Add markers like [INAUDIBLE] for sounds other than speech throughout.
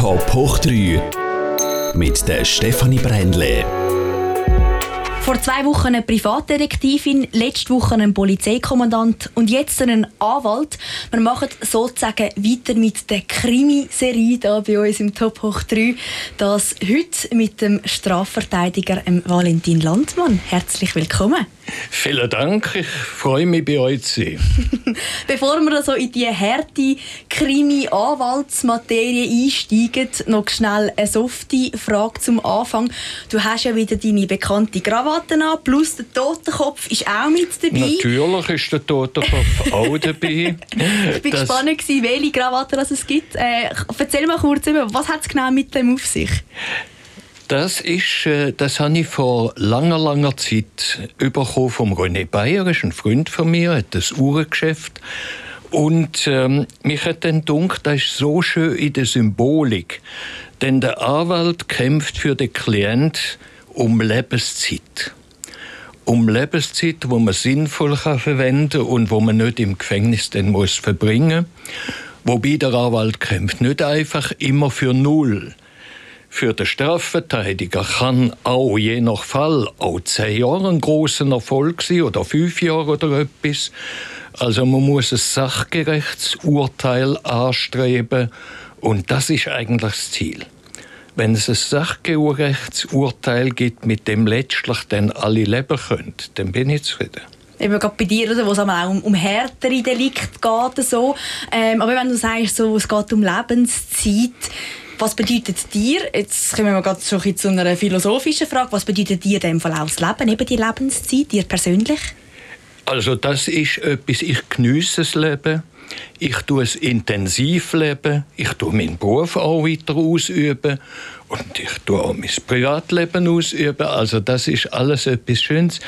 Top hoch 3 mit der Stefanie Brändle. Vor zwei Wochen eine Privatdetektivin, letzte Woche ein Polizeikommandant und jetzt ein Anwalt. Wir machen sozusagen weiter mit der Krimiserie hier bei uns im Top Hoch 3. Das heute mit dem Strafverteidiger Valentin Landmann. Herzlich willkommen. Vielen Dank, ich freue mich bei euch zu sein. [LAUGHS] Bevor wir so in die harte Krimi-Anwaltsmaterie einsteigen, noch schnell eine softe Frage zum Anfang. Du hast ja wieder deine bekannte Krawatte an, plus der Totenkopf ist auch mit dabei. Natürlich ist der Totenkopf [LAUGHS] auch dabei. ich bin das gespannt, welche Krawatte es gibt. Äh, erzähl mal kurz, was hat es genau mit dem auf sich? Das ist, äh, das habe ich vor langer, langer Zeit bekommen vom René Bayer, ist ein Freund von mir, hat das Uhrengeschäft. Und ähm, mich hat dann gedacht, das ist so schön in der Symbolik. Denn der Anwalt kämpft für den Klient um Lebenszeit. Um Lebenszeit, wo man sinnvoll kann verwenden und wo man nicht im Gefängnis dann muss verbringen. Wobei der Anwalt kämpft nicht einfach immer für null für den Strafverteidiger kann auch je nach Fall auch zehn Jahre ein großer Erfolg sein oder fünf Jahre oder etwas. Also man muss ein sachgerechtes Urteil anstreben und das ist eigentlich das Ziel. Wenn es ein sachgerechtes Urteil gibt, mit dem letztlich dann alle leben können, dann bin ich zufrieden eben gerade bei dir, wo es auch um, um härtere Delikte geht. So. Ähm, aber wenn du sagst, so, es geht um Lebenszeit, was bedeutet dir, jetzt kommen wir gerade zu einer philosophischen Frage, was bedeutet dir in dem Fall auch das Leben, eben die Lebenszeit, dir persönlich? Also das ist etwas, ich genieße das Leben. Ich tue es intensiv leben. Ich tue meinen Beruf auch weiter ausüben. Und ich tue auch mein Privatleben ausüben. Also das ist alles etwas Schönes.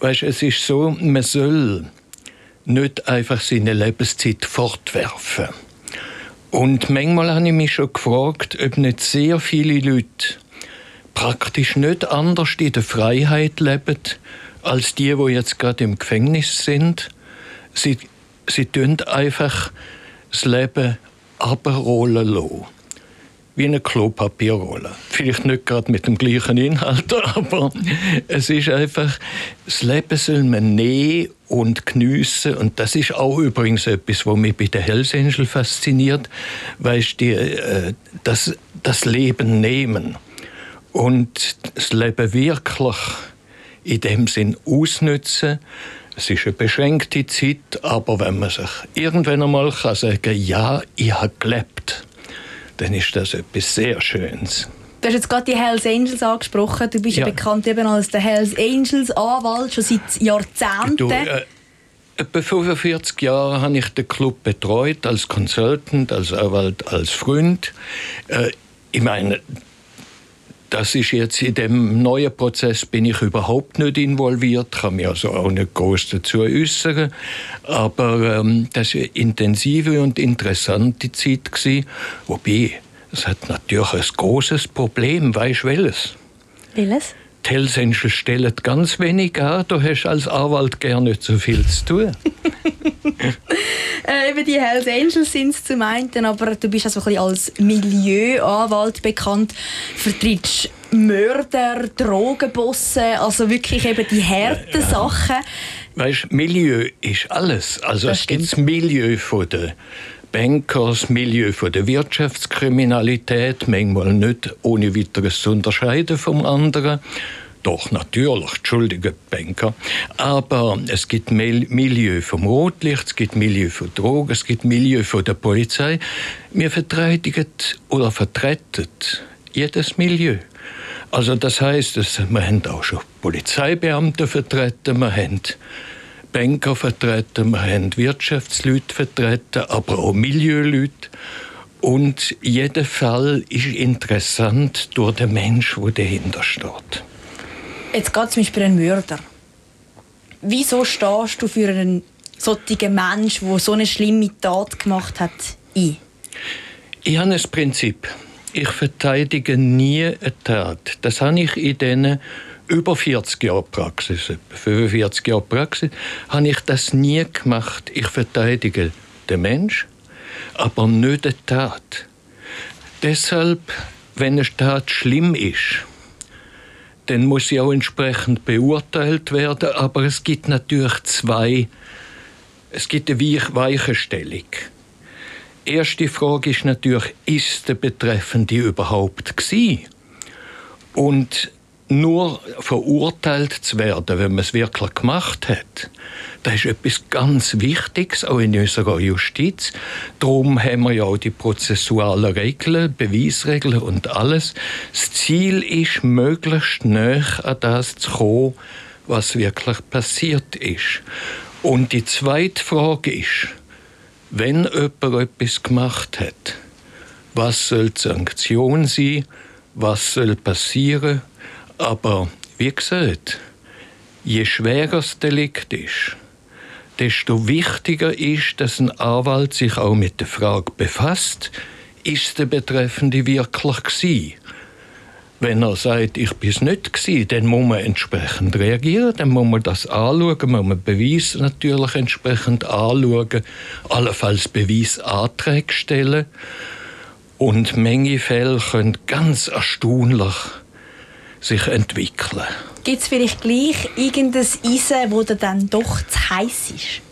Weißt, es ist so, man soll nicht einfach seine Lebenszeit fortwerfen. Und manchmal habe ich mich schon gefragt, ob nicht sehr viele Leute praktisch nicht anders in der Freiheit leben, als die, die jetzt gerade im Gefängnis sind. Sie, sie tun einfach das Leben abrollen lassen wie eine Klopapierrolle. Vielleicht nicht gerade mit dem gleichen Inhalt, [LAUGHS] aber es ist einfach, das Leben soll man nehmen und geniessen. Und das ist auch übrigens etwas, was mich bei den Hells Angels fasziniert. Weißt du, äh, das, das Leben nehmen und das Leben wirklich in dem Sinn ausnutzen. Es ist eine beschränkte Zeit, aber wenn man sich irgendwann einmal sagen kann, ja, ich habe gelebt, dann ist das etwas sehr Schönes. Du hast jetzt gerade die Hells Angels angesprochen. Du bist ja, ja bekannt eben als der Hells Angels Anwalt schon seit Jahrzehnten. Du, äh, etwa 45 Jahre habe ich den Club betreut als Consultant, als Anwalt, als Freund. Äh, ich meine, das ist jetzt in dem neuen Prozess bin ich überhaupt nicht involviert, kann mich also auch nicht groß dazu äußern. Aber ähm, das war eine intensive und interessante Zeit gewesen. Wobei, es hat natürlich ein großes Problem. Weißt welches? Welches? Hells stellen ganz wenig an. Du hast als Anwalt gerne nicht so viel zu tun. [LAUGHS] äh, eben die Hells Angels sind es zum einen, aber du bist also ein als Milieuanwalt bekannt, vertrittst Mörder, Drogenbosse, also wirklich eben die harten ja, Sachen. Weißt, Milieu ist alles. Also das es gibt das Milieu von der Banker, das Milieu von der Wirtschaftskriminalität, manchmal nicht ohne weiteres zu unterscheiden vom anderen. Doch, natürlich, entschuldige Banker. Aber es gibt Milieu vom Rotlicht, es gibt Milieu von Drogen, es gibt Milieu von der Polizei. Wir verteidigen oder vertreten jedes Milieu. Also das heißt, wir haben auch schon Polizeibeamte vertreten, wir haben Banker vertreten, wir haben Wirtschaftsleute vertreten, aber auch Milieuleute. Und jeder Fall ist interessant durch den Mensch, der dahinter steht. Jetzt geht zum Beispiel ein Mörder. Wieso stehst du für einen solchen Menschen, der so eine schlimme Tat gemacht hat, ein? Ich habe ein Prinzip. Ich verteidige nie eine Tat. Das habe ich in diesen über 40 Jahren Praxis, 45 Jahre Praxis, habe ich das nie gemacht. Ich verteidige den Mensch, aber nicht die Tat. Deshalb, wenn eine Tat schlimm ist, dann muss sie auch entsprechend beurteilt werden. Aber es gibt natürlich zwei, es gibt eine Weichenstellung. Erste Frage ist natürlich, ist der Betreffende überhaupt gewesen? Und nur verurteilt zu werden, wenn man es wirklich gemacht hat, das ist etwas ganz Wichtiges, auch in unserer Justiz. Darum haben wir ja auch die prozessualen Regeln, Beweisregeln und alles. Das Ziel ist, möglichst näher an das zu kommen, was wirklich passiert ist. Und die zweite Frage ist, wenn jemand etwas gemacht hat, was soll die Sanktion sein, was soll passieren, aber wie gesagt, je schwerer das Delikt ist, desto wichtiger ist, dass ein Anwalt sich auch mit der Frage befasst, ist der Betreffende wirklich gewesen? Wenn er sagt, ich bin es nicht gewesen, dann muss man entsprechend reagieren, dann muss man das anschauen, muss man Beweis natürlich entsprechend anschauen, allenfalls Beweisanträge stellen. Und Menge Fälle können ganz erstaunlich sich entwickeln. Gibt es vielleicht gleich irgendein Eisen, wo dann doch zu heiß ist?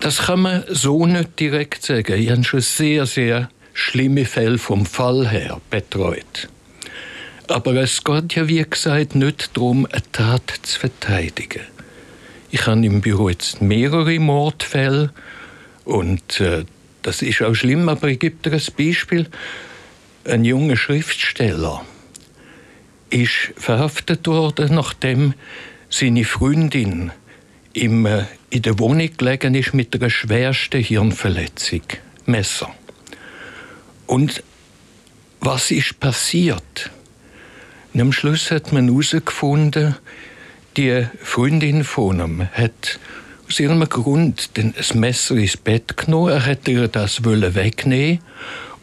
Das kann man so nicht direkt sagen. Ich habe schon sehr, sehr schlimme Fälle vom Fall her betreut. Aber es geht ja, wie gesagt, nicht darum, eine Tat zu verteidigen. Ich habe im Büro jetzt mehrere Mordfälle und äh, das ist auch schlimm, aber ich gebe dir ein Beispiel. Ein junger Schriftsteller, ist verhaftet worden, nachdem seine Freundin im, äh, in der Wohnung gelegen ist mit einer schwersten Hirnverletzung, Messer. Und was ist passiert? Am Schluss hat man herausgefunden, die Freundin von ihm hat aus irgendeinem Grund das Messer ins Bett genommen. Er hat ihr das wegnehmen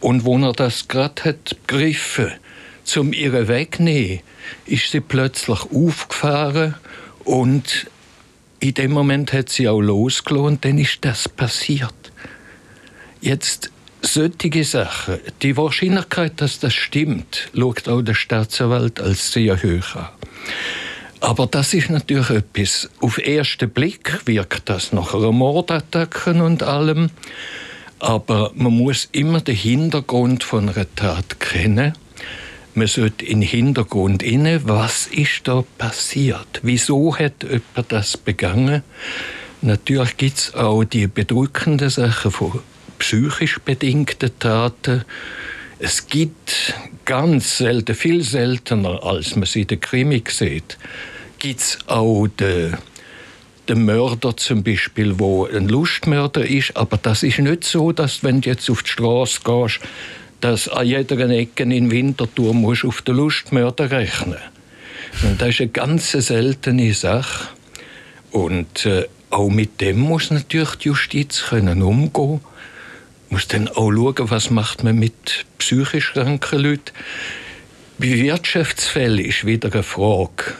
und wo er das gerade hat begriffen zum ihre wegnehmen, ist sie plötzlich aufgefahren und in dem Moment hat sie auch losgelassen und dann ist das passiert. Jetzt solche Sachen, die Wahrscheinlichkeit, dass das stimmt, schaut auch der Staatsanwalt als sehr hoch an. Aber das ist natürlich etwas. Auf ersten Blick wirkt das nach einer Mordattacke und allem. Aber man muss immer den Hintergrund von einer Tat kennen man sollte in den Hintergrund inne, was ist da passiert? Wieso hat jemand das begangen? Natürlich gibt es auch die bedrückenden Sachen von psychisch bedingten Taten. Es gibt ganz selten, viel seltener, als man sie in der Krimi sieht, gibt es auch den, den Mörder zum Beispiel, wo ein Lustmörder ist. Aber das ist nicht so, dass wenn du jetzt auf die Straße gehst, dass an jeder Ecke in Winterthur musst auf den Lustmörder rechnen und Das ist eine ganz seltene Sache. Und äh, auch mit dem muss natürlich die Justiz können umgehen muss dann auch schauen, was macht man mit psychisch kranken Leuten. Bei Wirtschaftsfällen ist wieder eine Frage.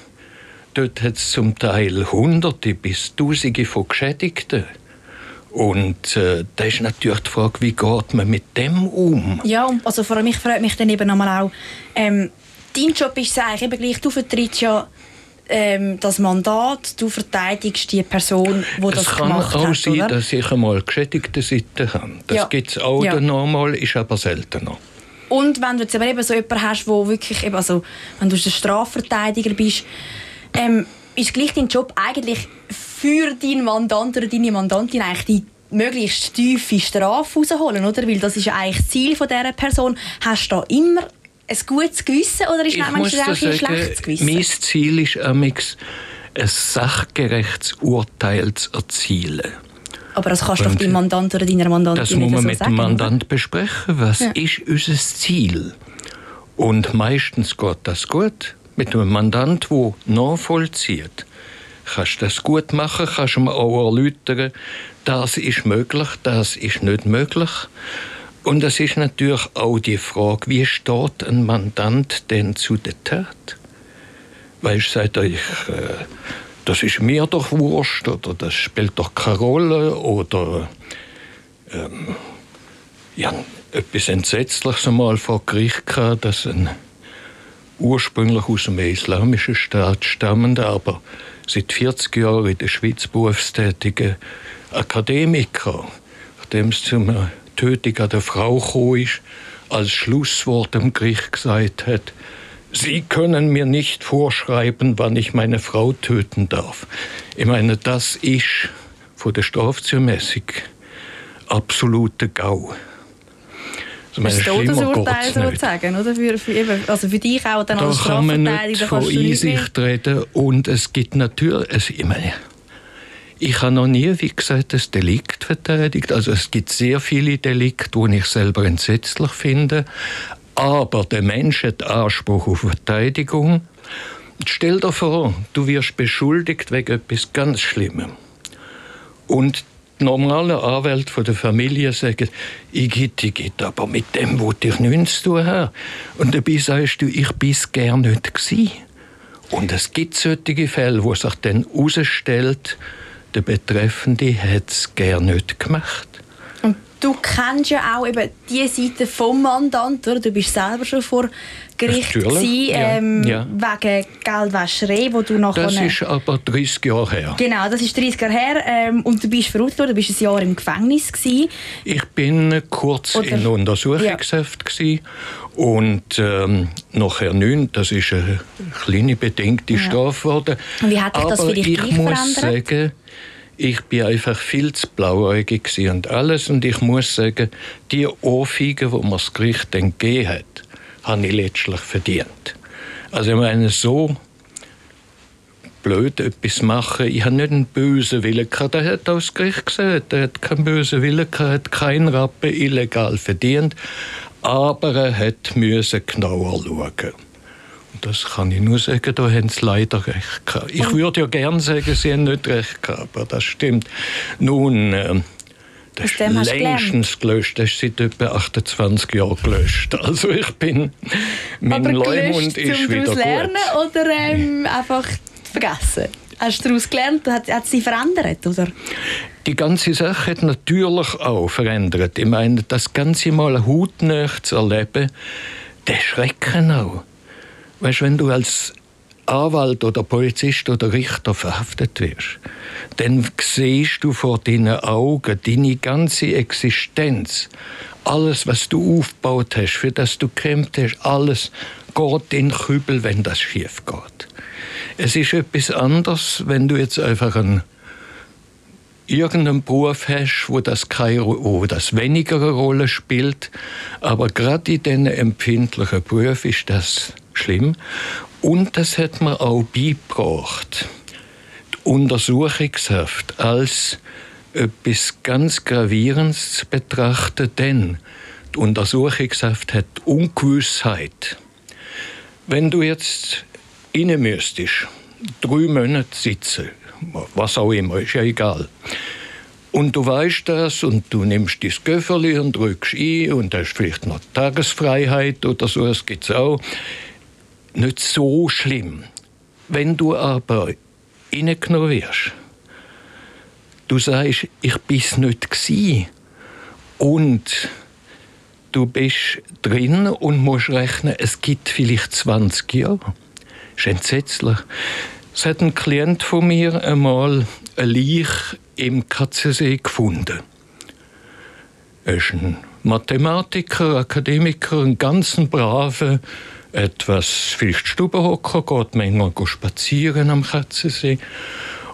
Dort hat es zum Teil Hunderte bis Tausende von Geschädigten. Und äh, da ist natürlich die Frage, wie geht man mit dem um? Ja, also vor allem mich freut mich dann eben nochmal auch, ähm, dein Job ist es eigentlich eben gleich, du vertrittst ja ähm, das Mandat, du verteidigst die Person, die das gemacht hat. Es kann auch sein, oder? dass ich einmal geschädigte Seite habe. Das ja. gibt es auch ja. normal, ist aber seltener. Und wenn du jetzt aber eben so jemanden hast, wo wirklich, eben, also, wenn du ein Strafverteidiger bist, ähm, ist gleich dein Job eigentlich für deinen Mandant oder deine Mandantin eigentlich die möglichst tiefe Strafe rausholen, oder? Weil das ist ja eigentlich das Ziel von dieser Person. Hast du da immer ein gutes Gewissen oder ist ich manchmal auch ein schlechtes Gewissen? Mein Ziel ist amix ein sachgerechtes Urteil zu erzielen. Aber das kannst du doch deinem Mandant oder deiner Mandantin Das muss man so mit sagen, dem Mandant oder? besprechen. Was ja. ist unser Ziel? Und meistens geht das gut mit einem Mandant, der nachvollzieht kannst das gut machen, kannst du mir auch erläutern, das ist möglich, das ist nicht möglich. Und es ist natürlich auch die Frage, wie steht ein Mandant denn zu der Tat? Weißt du, sagt ich, äh, das ist mir doch wurscht oder das spielt doch keine Rolle oder ähm, Ja, etwas Entsetzliches einmal vor Gericht gehabt, dass ein ursprünglich aus dem islamischen Staat stammender, aber seit 40 Jahren in der Schweiz berufstätige Akademiker, nachdem es zu einer Tötung an der Frau gekommen ist, als Schlusswort im Gericht gesagt hat, Sie können mir nicht vorschreiben, wann ich meine Frau töten darf. Ich meine, das ist von der Strafzumessung absolute GAU. Also das Todesurteil sozusagen, oder? Für, für, also für dich auch dann da als kann man nicht von Einsicht reden und es gibt natürlich, ich meine, ich habe noch nie, wie gesagt, das Delikt verteidigt. Also es gibt sehr viele Delikte, die ich selber entsetzlich finde. Aber der Mensch hat Anspruch auf Verteidigung. Stell dir vor, du wirst beschuldigt wegen etwas ganz Schlimmem. Und die normalen Anwälte der Familie sagen, ich geht, aber mit dem wo ich nichts zu tun Und dabei sagst du, ich bin es gerne nicht gewesen. Und es gibt solche Fälle, wo sich dann herausstellt, der Betreffende hat es gerne nicht gemacht. Du kennst ja auch eben die Seite vom Mandant, oder? Du bist selber schon vor Gericht gewesen, ähm, ja. wegen Geldwäscherei, wo du nachher... Das ist aber 30 Jahre her. Genau, das ist 30 Jahre her ähm, und du bist verurteilt worden, du bist ein Jahr im Gefängnis gewesen. Ich bin kurz Oder, in Untersuchungshaft ja. und ähm, nachher neun, das ist eine kleine bedingte ja. Strafe geworden. wie hat dich das für dich ich muss sagen, ich bin einfach viel zu blauäugig und alles und ich muss sagen, die Ohrfeige, die mir das Gericht dann gegeben hat, habe ich letztlich verdient. Also ich meine, so blöd etwas machen, ich habe nicht einen bösen Willen gehabt. Der hat das Gericht gesagt, er hat keinen bösen Willen gehabt, hat keinen Rappen illegal verdient, aber er hat müssen genauer schauen. Das kann ich nur sagen, da haben sie leider recht gehabt. Ich würde ja gerne sagen, sie haben nicht recht gehabt, aber das stimmt. Nun, äh, das ist längstens gelöscht. Das ist seit etwa 28 Jahren gelöscht. Also ich bin, mein Aber Leumund ist wieder gut. lernen oder ähm, einfach vergessen? Hast du daraus gelernt? Hat, hat sie verändert, oder? Die ganze Sache hat natürlich auch verändert. Ich meine, das Ganze mal hautnah zu erleben, der Schrecken auch. Weißt, wenn du als Anwalt oder Polizist oder Richter verhaftet wirst, dann siehst du vor deinen Augen deine ganze Existenz. Alles, was du aufgebaut hast, für das du gekämpft hast, alles geht in Kübel, wenn das schief geht. Es ist etwas anderes, wenn du jetzt einfach einen irgendeinen Beruf hast, wo das, keine, wo das weniger eine Rolle spielt. Aber gerade in diesen empfindlichen Berufen ist das schlimm. Und das hat man auch beigebracht. Die Untersuchungshaft als etwas ganz Gravierendes zu betrachten, denn die Untersuchungshaft hat Ungewissheit. Wenn du jetzt innen müsstest, drei Monate sitzen, was auch immer, ist ja egal. Und du weißt das und du nimmst dein Göfferli und drückst ein und hast vielleicht noch Tagesfreiheit oder so, das gibt es auch nicht so schlimm. Wenn du aber reingenommen wirst, du sagst, ich bin es nicht gewesen. und du bist drin und musst rechnen, es gibt vielleicht 20 Jahre. Das ist entsetzlich. Es hat ein Klient von mir einmal ein Leich im Katzensee gefunden. Er ist ein Mathematiker, Akademiker, ein ganz braver, etwas vielleicht Stubenhocker, geht manchmal spazieren am Katzensee.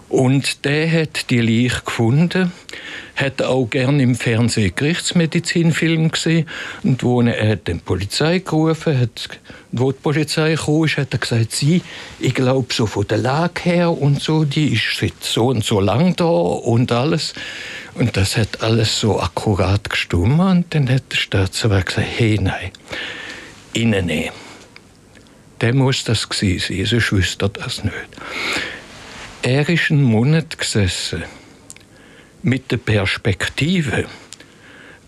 Und der hat die Leiche gefunden, hat auch gerne im Fernsehen Gerichtsmedizinfilm gesehen und wo er hat die Polizei gerufen, hat, wo die Polizei kam, hat er gesagt, sie, ich glaube so von der Lage her und so, die ist seit so und so lang da und alles. Und das hat alles so akkurat gestimmt und dann hat der Staatsanwalt gesagt, hey, nein, innen nehmen der muss das gewesen sein, sonst wüsste er das nicht. Er ist einen Monat gesessen mit der Perspektive,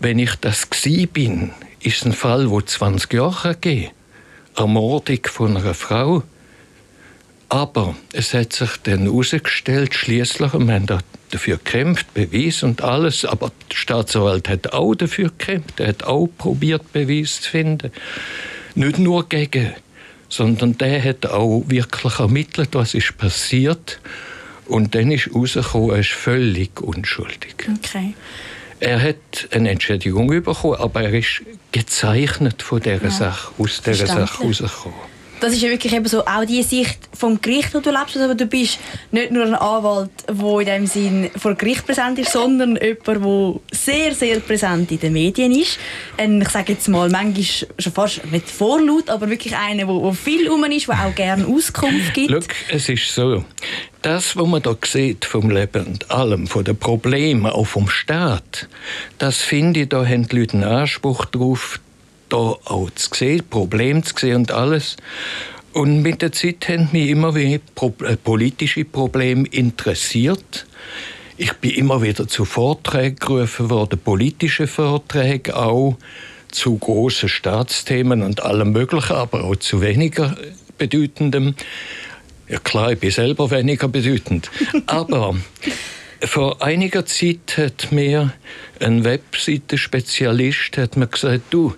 wenn ich das gsi bin, ist ein Fall, wo 20 Jahre geht, Ermordung von einer Frau. Aber es hat sich dann herausgestellt, schließlich, wir haben dafür gekämpft, Beweis und alles, aber der Staatsanwalt hat auch dafür gekämpft, er hat auch probiert, Beweis zu finden. Nicht nur gegen, sondern der hat auch wirklich ermittelt, was ist passiert. Und dann ist herausgekommen, er ist völlig unschuldig. Okay. Er hat eine Entschädigung bekommen, aber er ist gezeichnet von dieser ja. Sache, aus dieser Sache herausgekommen das ist ja wirklich eben so auch die Sicht vom Gericht, wo du lebst. Aber du bist nicht nur ein Anwalt, der in dem Sinn vor Gericht präsent ist, sondern jemand, der sehr, sehr präsent in den Medien ist. Ein, ich sage jetzt mal, manchmal schon fast nicht vorlaut, aber wirklich einer, der, viel rum ist, der auch gerne Auskunft gibt. Look, es ist so. Das, was man da sieht vom Leben und allem, von den Problemen, auch vom Staat, das finde ich, da haben die Leute einen Anspruch darauf, da auch zu sehen, Probleme zu sehen und alles. Und mit der Zeit haben mich immer wieder äh, politische Probleme interessiert. Ich bin immer wieder zu Vorträgen gerufen worden, politische Vorträge auch zu großen Staatsthemen und allem Möglichen, aber auch zu weniger bedeutendem. Ja klar, ich bin selber weniger bedeutend. [LAUGHS] aber vor einiger Zeit hat mir ein Webseitenspezialist gesagt, du,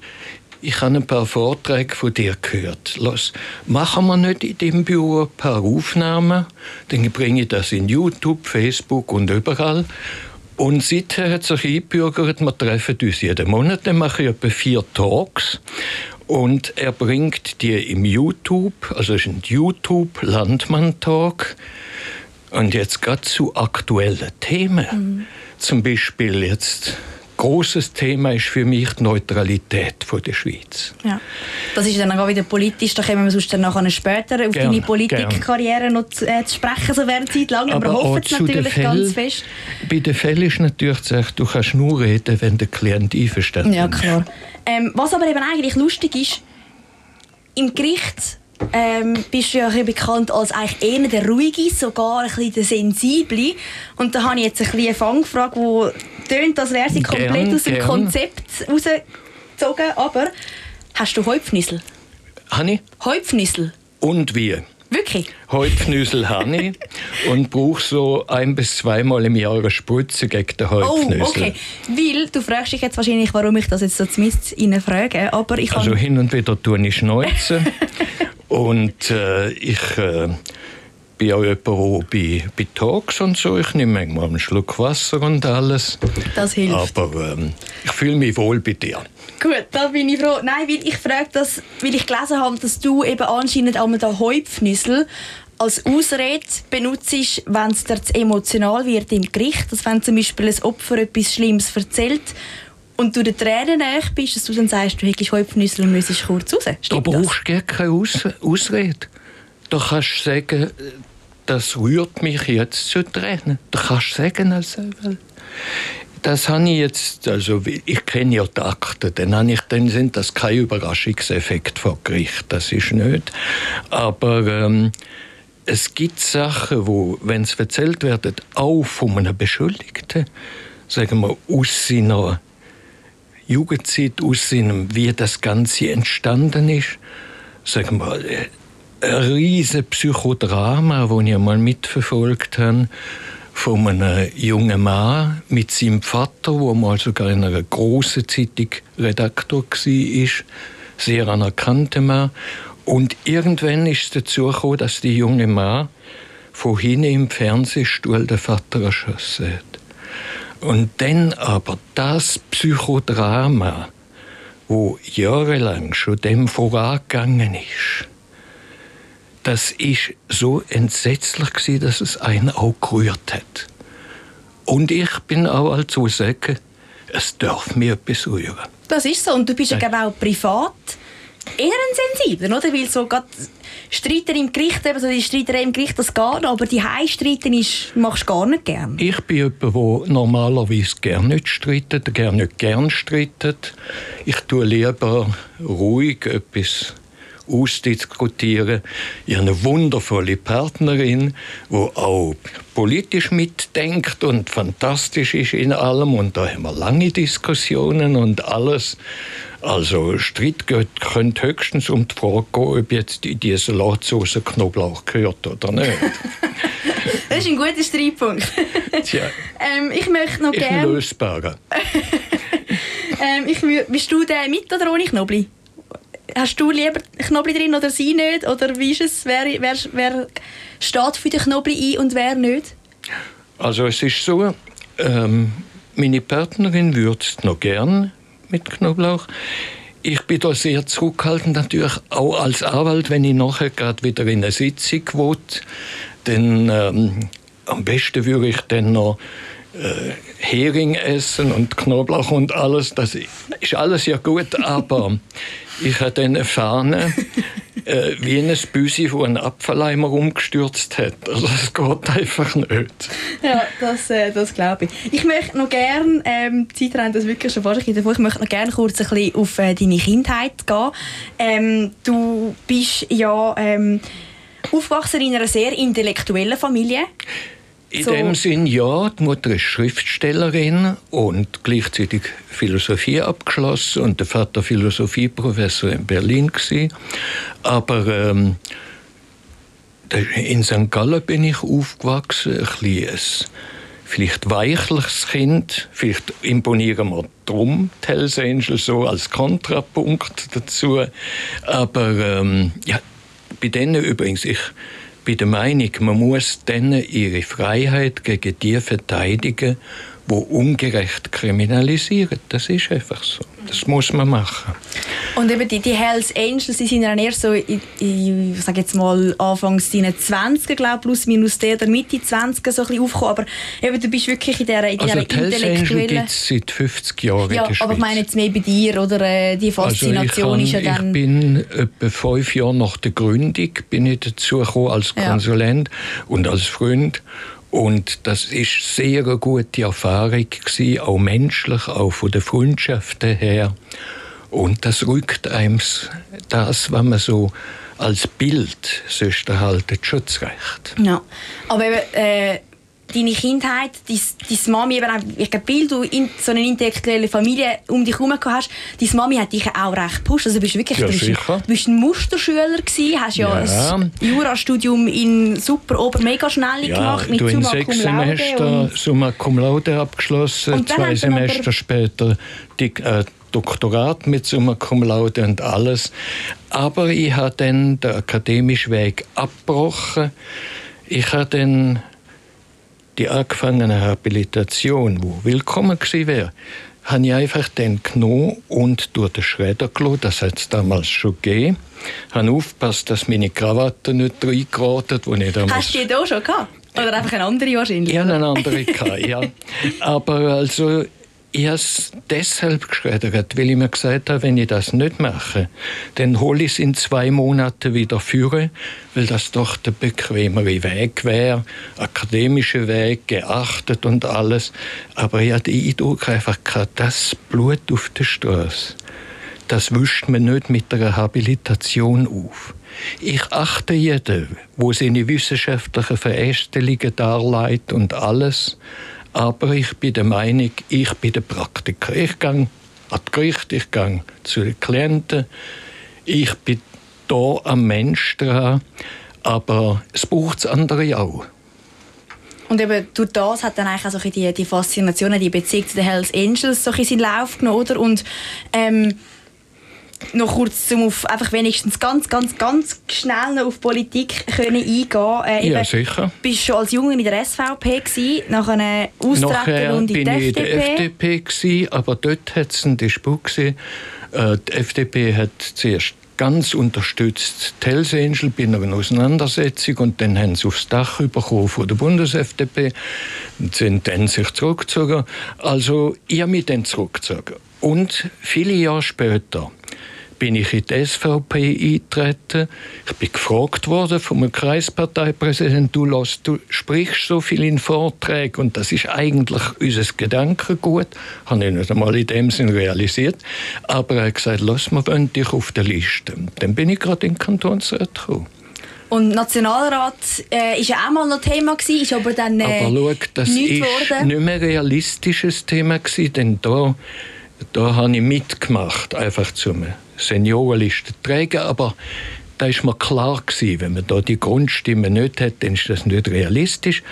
ich habe ein paar Vorträge von dir gehört. Los, machen wir nicht in dem Büro ein paar Aufnahmen, dann bringe ich das in YouTube, Facebook und überall. Und seither hat sich eingebürgert, wir treffen uns jeden Monat, dann mache ich etwa vier Talks. Und er bringt die im YouTube, also es ist ein YouTube-Landmann-Talk. Und jetzt gerade zu aktuellen Themen. Mhm. Zum Beispiel jetzt großes Thema ist für mich die Neutralität von der Schweiz. Ja. Das ist dann auch wieder politisch, da kommen wir sonst dann nachher später auf gern, deine Politikkarriere noch zu, äh, zu, sprechen, so während Zeit lang, aber, aber hoffen es natürlich Fäll, ganz fest. Bei den Fällen ist natürlich sagen, du kannst nur reden, wenn der Klient einverstanden ist. Ja, klar. Ähm, was aber eben eigentlich lustig ist, im Gericht ähm, bist du ja ein bekannt als eigentlich eher der Ruhige, sogar ein bisschen der Sensible. Und da habe ich jetzt ein bisschen eine Fangfrage, die tönt, als wäre sie komplett gern, aus dem gern. Konzept rausgezogen. Aber hast du Häupfnüssel? Habe ich? Häupfnüssel? Und wie? Wirklich? Häupfnüssel habe ich und brauche so ein- bis zweimal im Jahr eine Spritze gegen den Häupfnüssel. Oh, okay. Weil, du fragst dich jetzt wahrscheinlich, warum ich das jetzt so zumindest frage, aber ich Also hin und wieder tue ich Schneuzen [LAUGHS] und äh, ich... Äh, bin auch jemand, der bei, bei Talks und so, ich nehme manchmal einen Schluck Wasser und alles. Das hilft. Aber ähm, ich fühle mich wohl bei dir. Gut, da bin ich froh. Nein, weil ich frage das, weil ich gelesen habe, dass du eben anscheinend einmal den Häupfnüssel als Ausrede benutzt, wenn es dir zu emotional wird im Gericht. Dass wenn zum Beispiel ein Opfer etwas Schlimmes erzählt und du den Tränen näher bist, dass du dann sagst, du hättest Häupfnüssel und müsstest kurz raus. Stimmt da brauchst du keine Aus Ausrede. Da kannst du sagen, das rührt mich jetzt zu Tränen. Da kannst du sagen, also, das habe ich jetzt, also ich kenne ja die Akten, dann, habe ich, dann sind das kein Überraschungseffekt vor Gericht, das ist nicht. Aber ähm, es gibt Sachen, wo, wenn es erzählt werden, auch von einem Beschuldigten, sagen wir, aus seiner Jugendzeit, aus seinem, wie das Ganze entstanden ist, sagen wir, äh, ein riesiges Psychodrama, das ich einmal mitverfolgt habe, von einem jungen Mann mit seinem Vater, der mal sogar in einer großen Zeitung Redaktor war, sehr anerkannter Mann. Und irgendwann ist es dazu gekommen, dass die junge Mann von hinten im Fernsehstuhl den Vater erschossen hat. Und dann aber das Psychodrama, wo jahrelang schon dem vorangegangen ist, das ist so entsetzlich gewesen, dass es einen auch gerührt hat. Und ich bin auch als sagen, es darf mir etwas rühren. Das ist so. Und du bist ja, ja auch privat eher ein oder? Weil so Streiter im Gericht, eben so die Streiterei im Gericht, das geht, aber die Heimstreiten machst du gar nicht gern. Ich bin jemand, der normalerweise gerne nicht streitet, gerne nicht gern streitet. Ich tue lieber ruhig etwas ausdiskutieren. Ich habe eine wundervolle Partnerin, die auch politisch mitdenkt und fantastisch ist in allem. Und da haben wir lange Diskussionen und alles. Also Streit könnte höchstens um die Frage gehen, ob jetzt die Salatsauce Knoblauch gehört oder nicht. [LAUGHS] Das ist ein guter Streitpunkt. Tja, ähm, ich möchte noch gerne... lösbarer. [LAUGHS] Ähm, ich, bist du der mit oder ohne Knobli? Hast du lieber Knobli drin oder sie nicht? Oder wie ist es? Wer, wer, wer steht für den Knobli ein und wer nicht? Also es ist so, ähm, meine Partnerin würzt noch gern mit Knoblauch. Ich bin da sehr zurückhaltend natürlich, auch als Anwalt, wenn ich nachher gerade wieder in eine Sitzung will, dann ähm, am besten würde ich dann noch äh, Hering essen und Knoblauch und alles. Das ist alles ja gut, aber ich habe dann erfahren, äh, wie ein Büsi, wo ein Apfeleimer umgestürzt hat. Also das geht einfach nicht. Ja, das, äh, das glaube ich. Ich möchte noch gerne, ähm, die Zeit rennt das wirklich schon davon, ich möchte noch gerne kurz ein bisschen auf äh, deine Kindheit gehen. Ähm, du bist ja ähm, aufgewachsen in einer sehr intellektuellen Familie. In So. dem Sinn ja, die Mutter ist Schriftstellerin und gleichzeitig Philosophie abgeschlossen und der Vater Philosophieprofessor in Berlin gsi. Aber ähm, in St. Gallen bin ich aufgewachsen, ein kleines, vielleicht weichliches Kind. Vielleicht imponieren wir drum die Hells Angels so als Kontrapunkt dazu. Aber ähm, ja, bei denen übrigens, ich bin der Meinung, man muss denen ihre Freiheit gegen die verteidigen, die ungerecht kriminalisieren. Das ist einfach so. Das muss man machen. Und eben die, die Hells Angels, die sind ja erst so, in, in, ich sage jetzt mal, anfangs deine 20er, glaube plus minus der, der Mitte 20er so ein bisschen aufgekommen. Aber eben, du bist wirklich in dieser, in dieser Also die Hells Angels intellektuellen... gibt es seit 50 Jahren Ja, aber ich meine jetzt mehr bei dir, oder äh, die Faszination also ist ja ich, kann, dann... ich bin etwa fünf Jahre nach der Gründung bin ich dazu gekommen als Ja. Konsulent und als Freund. Und das ist sehr eine gute Erfahrung gewesen, auch menschlich, auch von den Freundschaften her. Und das rückt einem das, was man so als Bild sonst erhalten, schon zurecht. Ja, aber eben, äh, deine Kindheit, deine, deine Mami, eben auch, weil du in so eine intellektuelle Familie um dich herum hast, deine Mami hat dich auch recht gepusht. Also du bist wirklich Ja, du bist, du bist ein Musterschüler gewesen, hast ja, Ja. ein Jurastudium in super ober mega schnell gemacht mit du in Summa sechs Cum Laude Semester Summa Cum Laude abgeschlossen, zwei er Semester später die, äh, Doktorat mit Summa Cum Laude und alles. Aber ich habe dann den akademischen Weg abgebrochen. Ich habe dann die angefangene Habilitation, wo willkommen gewesen wäre, habe ich einfach dann genommen und durch den Schredder gelassen. Das hat es damals schon gegeben. Habe aufgepasst, dass meine Krawatte nicht reingeraten, wo ich damals... Hast du die da schon gehabt? Oder einfach eine andere wahrscheinlich? Ich hatte eine andere, gehabt, ja. [LAUGHS] Aber also, es deshalb geschreddert, weil ich mir gesagt habe, wenn ich das nicht mache, dann hole ich es in zwei Monaten wieder führen, weil das doch der bequemere Weg wäre, akademischer Weg, geachtet und alles. Aber ich hatte den Eindruck einfach gehabt, das Blut auf der Straße, das wischt man nicht mit einer Habilitation auf. Ich achte jeden, wo seine wissenschaftlichen Verästelungen darlegt und alles. Aber ich bin der Meinung, ich bin der Praktiker. Ich gehe an das Gericht, ich gehe zu den Klienten. Ich bin da am Mensch dran. Aber es braucht andere auch. Und eben durch das hat dann eigentlich auch so die, die Faszination, die Beziehung zu den Hells Angels so seinen Lauf genommen, oder? Und ähm, noch kurz, um auf einfach wenigstens ganz, ganz, ganz schnell noch auf Politik können eingehen äh, Ja, eben, sicher. bist schon als Junge in der SVP gewesen, nach einer Austreten und in bin die ich in der FDP. Gewesen, aber dort hat es einen Disput. gewesen. Äh, Die FDP hat zuerst ganz unterstützt die Hells Angel bei einer Auseinandersetzung und dann haben sie aufs Dach bekommen von der Bundes-FDP und sind dann sich zurückgezogen. Also ich habe mich dann zurückgezogen. Und viele Jahre später bin ich in die SVP eingetreten. Ich bin gefragt worden vom Kreisparteipräsidenten, du, Los, du sprichst so viel in Vorträgen und das ist eigentlich unser Gedankengut. Habe ich nicht einmal in dem Sinn realisiert. Aber er hat gesagt, lass mal wollen dich auf der Liste. Dann bin ich gerade in den Kantonsrat gekommen. Und Nationalrat äh, ist ja auch mal noch Thema gewesen, ist aber dann äh, Aber schau, das ist geworden. nicht mehr ein realistisches Thema gewesen, denn da, da habe ich mitgemacht, einfach zum Seniorenlisten tragen. Aber da ist mir klar gewesen, wenn man da die Grundstimme nicht hat, dann ist das nicht realistisch.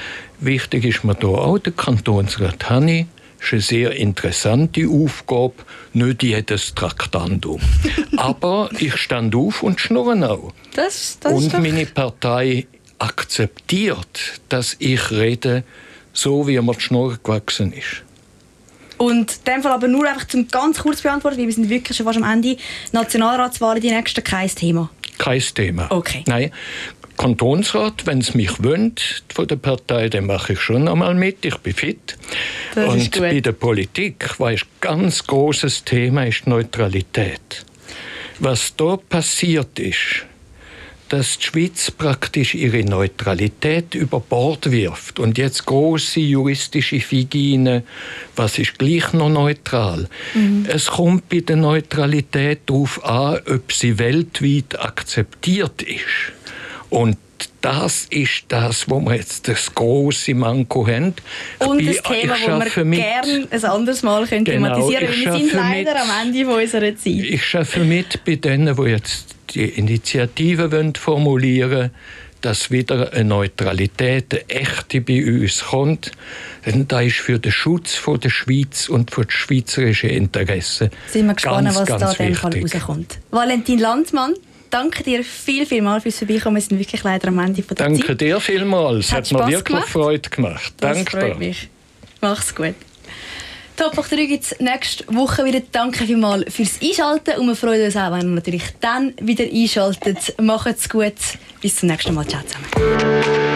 Wichtig ist mir da auch der Kantonsrat Hanni. Ist eine sehr interessante Aufgabe, nicht jedes Traktandum. [LAUGHS] Aber ich stand auf und schnurre auch. Das, das und meine Partei akzeptiert, dass ich rede, so wie mir die Schnur gewachsen ist. Und in dem Fall aber nur einfach zum ganz kurz beantworten, weil wir sind wirklich schon fast am Ende. Nationalratswahlen, die nächsten, kein Thema. Kein Thema. Okay. Nein. Kantonsrat, wenn es mich wünscht von der Partei, dann mache ich schon einmal mit. Ich bin fit. Das Und ist gut. bei der Politik, was ein ganz großes Thema ist, Neutralität. Was da passiert ist, dass die Schweiz praktisch ihre Neutralität über Bord wirft und jetzt große juristische Figine, was ist gleich noch neutral? Es kommt bei der Neutralität darauf an, ob sie weltweit akzeptiert ist. Und das ist das, wo wir jetzt das große Manko haben. Und Ich das Thema, ich das wir mit- gerne ein anderes Mal können Genau, thematisieren können. Wir sind leider mit- am Ende unserer Zeit. Ich schaffe mit bei denen, die jetzt die Initiative wollen formulieren dass wieder eine Neutralität, eine echte bei uns kommt. Denn da ist für den Schutz von der Schweiz und für die schweizerischen Interessen Sind wir gespannt, ganz, was da ganz in dem Fall rauskommt. Valentin Landsmann, danke dir viel, viel mal fürs Vorbeikommen. Wir sind wirklich leider am Ende von der Danke Zeit. dir vielmals. Hat Hat mir wirklich gemacht? Freude gemacht. Das Danke freut dir. mich. Mach's gut. Top 3 gibt es nächste Woche wieder. Danke vielmals fürs Einschalten und wir freuen uns auch, wenn ihr natürlich dann wieder einschaltet. Macht's gut. Bis zum nächsten Mal. Ciao zusammen.